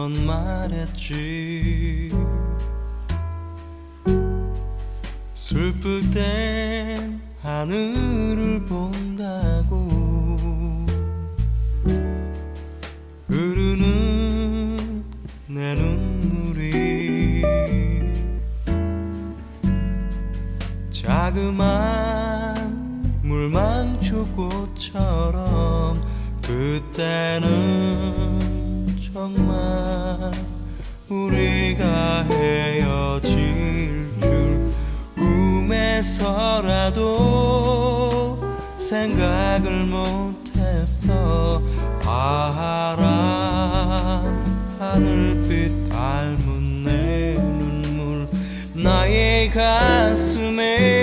넌 말했지. 슬플 땐 하늘을 본다고 흐르는 내 눈물이 자그만 물망초 꽃처럼 그때는 상상만 우리가 헤어질 줄 꿈에서라도 생각을 못해서 바람 하늘빛 닮은 내 눈물 나의 가슴에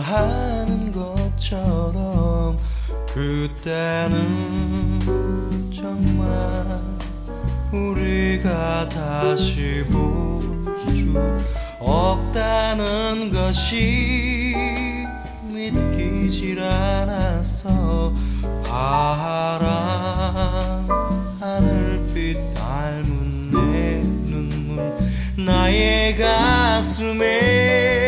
말하는 것처럼 그때는 정말 우리가 다시 볼 수 없다는 것이 믿기질 않았어 파란 하늘빛 닮은 내 눈물 나의 가슴에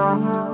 Música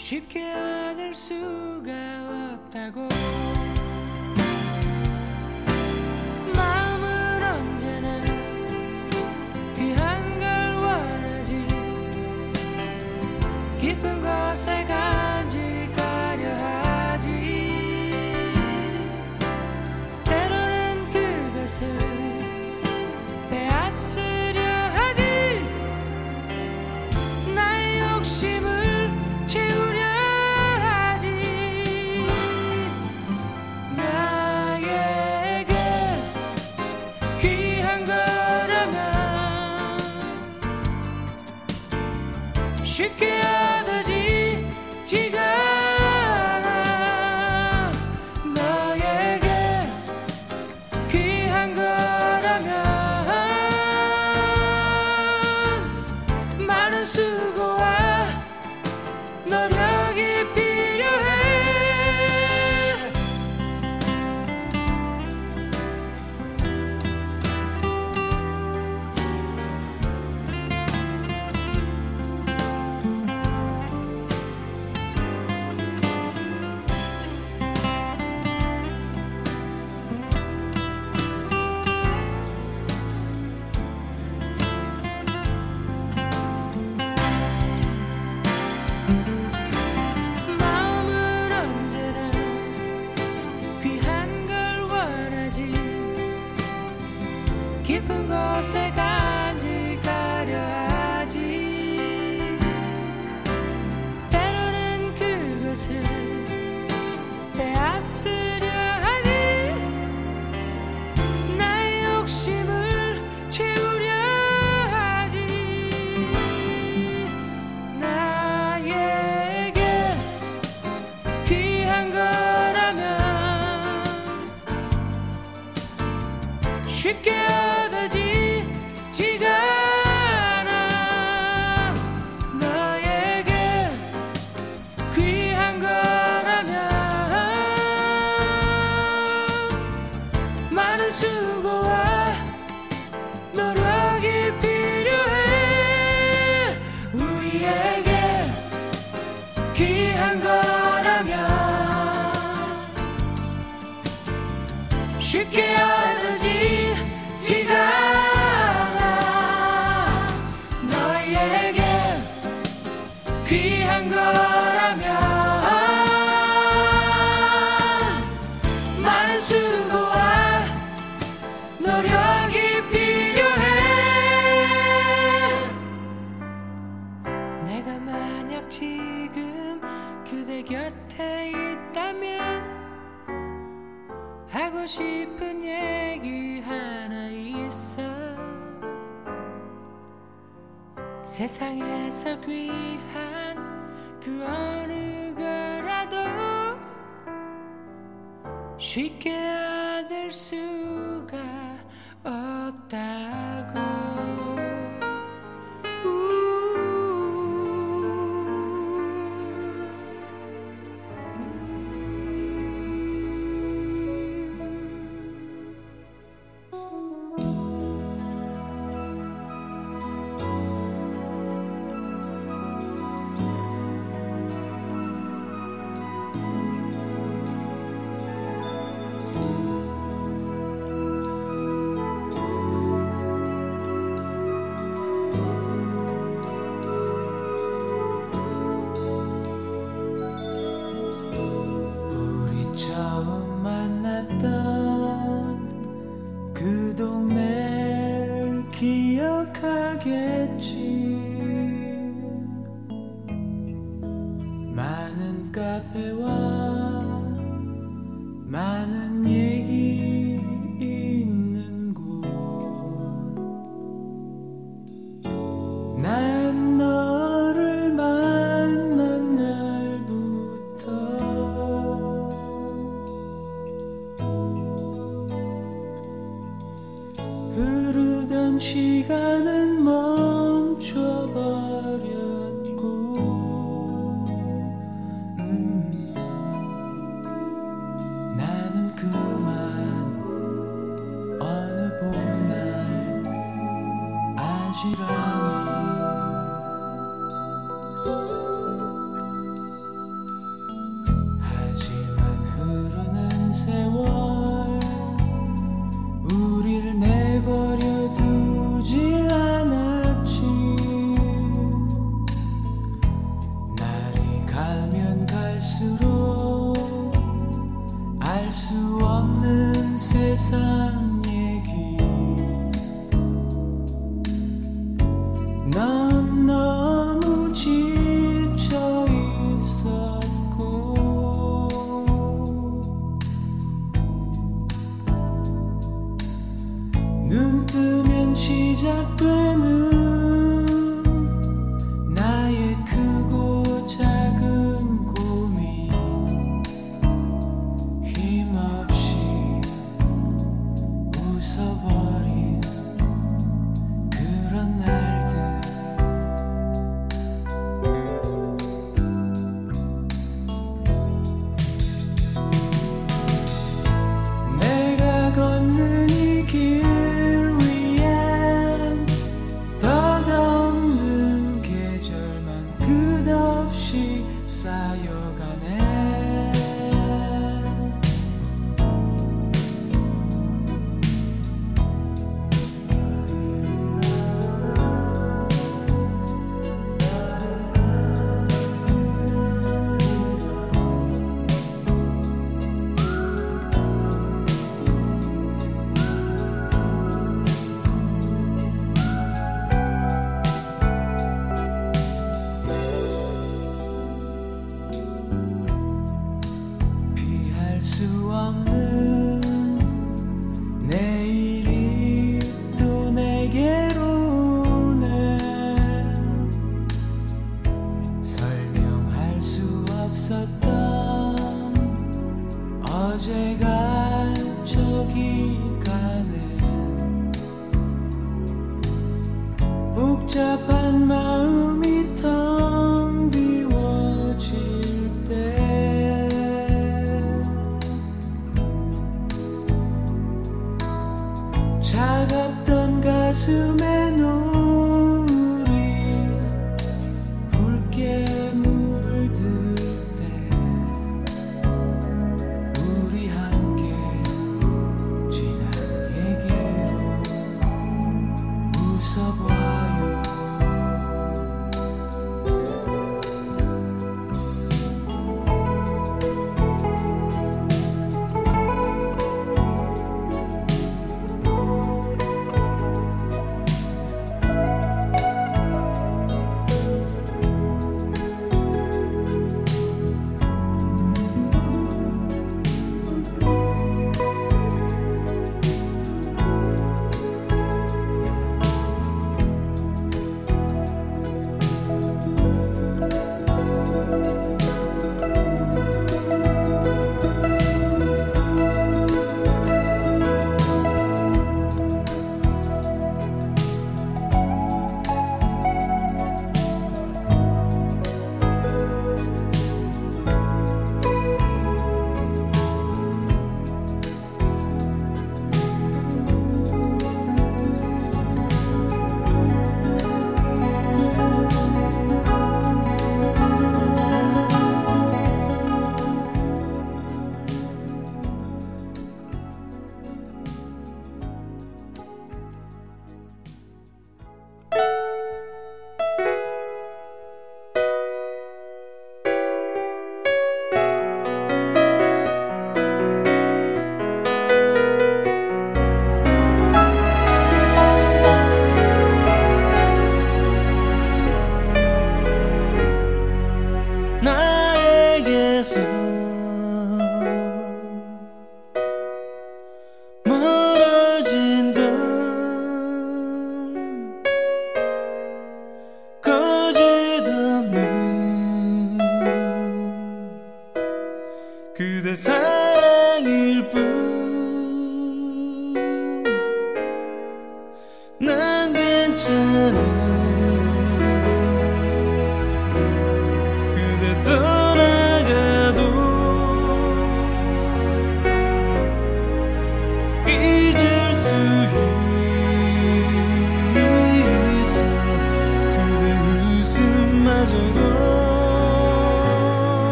쉽게 얻을 수가 없다고